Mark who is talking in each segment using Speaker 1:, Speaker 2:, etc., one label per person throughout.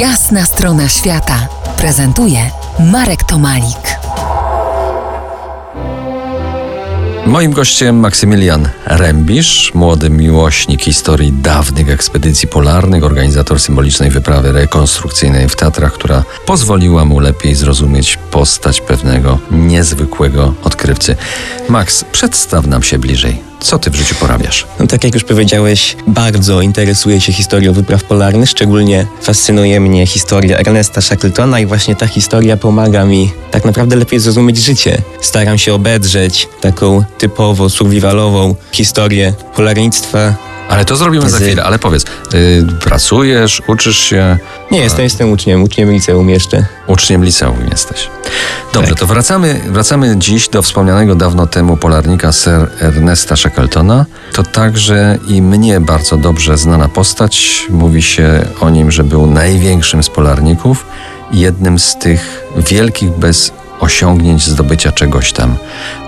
Speaker 1: Jasna strona świata prezentuje Marek Tomalik.
Speaker 2: Moim gościem Maksymilian Rębisz, młody miłośnik historii dawnych ekspedycji polarnych, organizator symbolicznej wyprawy rekonstrukcyjnej w Tatrach, która pozwoliła mu lepiej zrozumieć postać pewnego niezwykłego odkrywcy. Max, przedstaw nam się bliżej. Co ty w życiu porabiasz?
Speaker 3: No, tak jak już powiedziałeś, bardzo interesuję się historią wypraw polarnych, szczególnie fascynuje mnie historia Ernesta Shackletona i właśnie ta historia pomaga mi tak naprawdę lepiej zrozumieć życie. Staram się obedrzeć taką typowo survivalową historię polarnictwa
Speaker 2: ale to zrobimy za chwilę, ale powiedz, yy, pracujesz, uczysz się?
Speaker 3: Nie, jestem, jestem uczniem, uczniem liceum jeszcze.
Speaker 2: Uczniem liceum jesteś. Dobrze, tak. to wracamy, wracamy dziś do wspomnianego dawno temu polarnika Sir Ernesta Shackletona. To także i mnie bardzo dobrze znana postać. Mówi się o nim, że był największym z polarników jednym z tych wielkich bez osiągnięć zdobycia czegoś tam.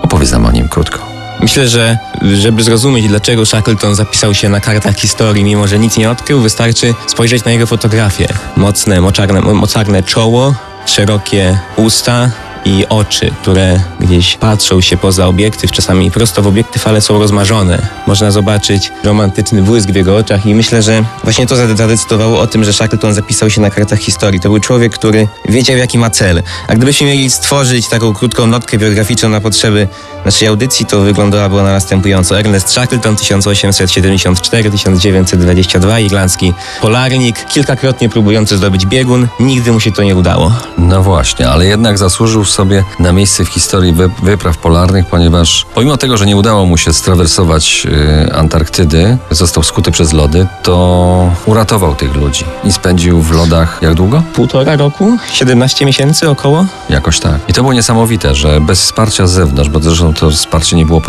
Speaker 2: Opowiedz nam o nim krótko.
Speaker 3: Myślę, że żeby zrozumieć, dlaczego Shackleton zapisał się na kartach historii, mimo że nic nie odkrył, wystarczy spojrzeć na jego fotografię. Mocne, moczarne, mocarne czoło, szerokie usta, i oczy, które gdzieś patrzą się poza obiektyw, czasami prosto w obiektyw, ale są rozmarzone. Można zobaczyć romantyczny błysk w jego oczach i myślę, że właśnie to zadecydowało o tym, że Shackleton zapisał się na kartach historii. To był człowiek, który wiedział, jaki ma cel. A gdybyśmy mieli stworzyć taką krótką notkę biograficzną na potrzeby naszej audycji, to wyglądałaby ona następująco. Ernest Shackleton, 1874-1922, irlandzki polarnik, kilkakrotnie próbujący zdobyć biegun. Nigdy mu się to nie udało.
Speaker 2: No właśnie, ale jednak zasłużył sobie na miejsce w historii wypraw polarnych, ponieważ pomimo tego, że nie udało mu się strawersować y, Antarktydy, został skuty przez lody, to uratował tych ludzi i spędził w lodach jak długo?
Speaker 3: Półtora roku? 17 miesięcy około?
Speaker 2: Jakoś tak. I to było niesamowite, że bez wsparcia z zewnątrz, bo zresztą to wsparcie nie było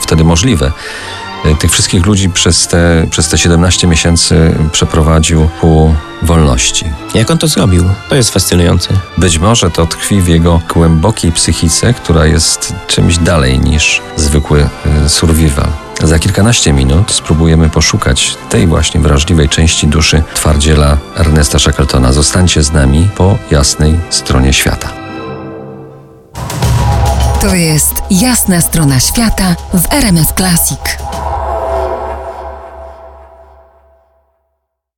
Speaker 2: wtedy możliwe, y, tych wszystkich ludzi przez te, przez te 17 miesięcy przeprowadził ku wolności.
Speaker 3: Jak on to zrobił? To jest fascynujące.
Speaker 2: Być może to tkwi w jego głębokiej psychice, która jest czymś dalej niż zwykły y, survival. Za kilkanaście minut spróbujemy poszukać tej właśnie wrażliwej części duszy twardziela Ernesta Shackletona. Zostańcie z nami po jasnej stronie świata.
Speaker 1: To jest jasna strona świata w RMS Classic.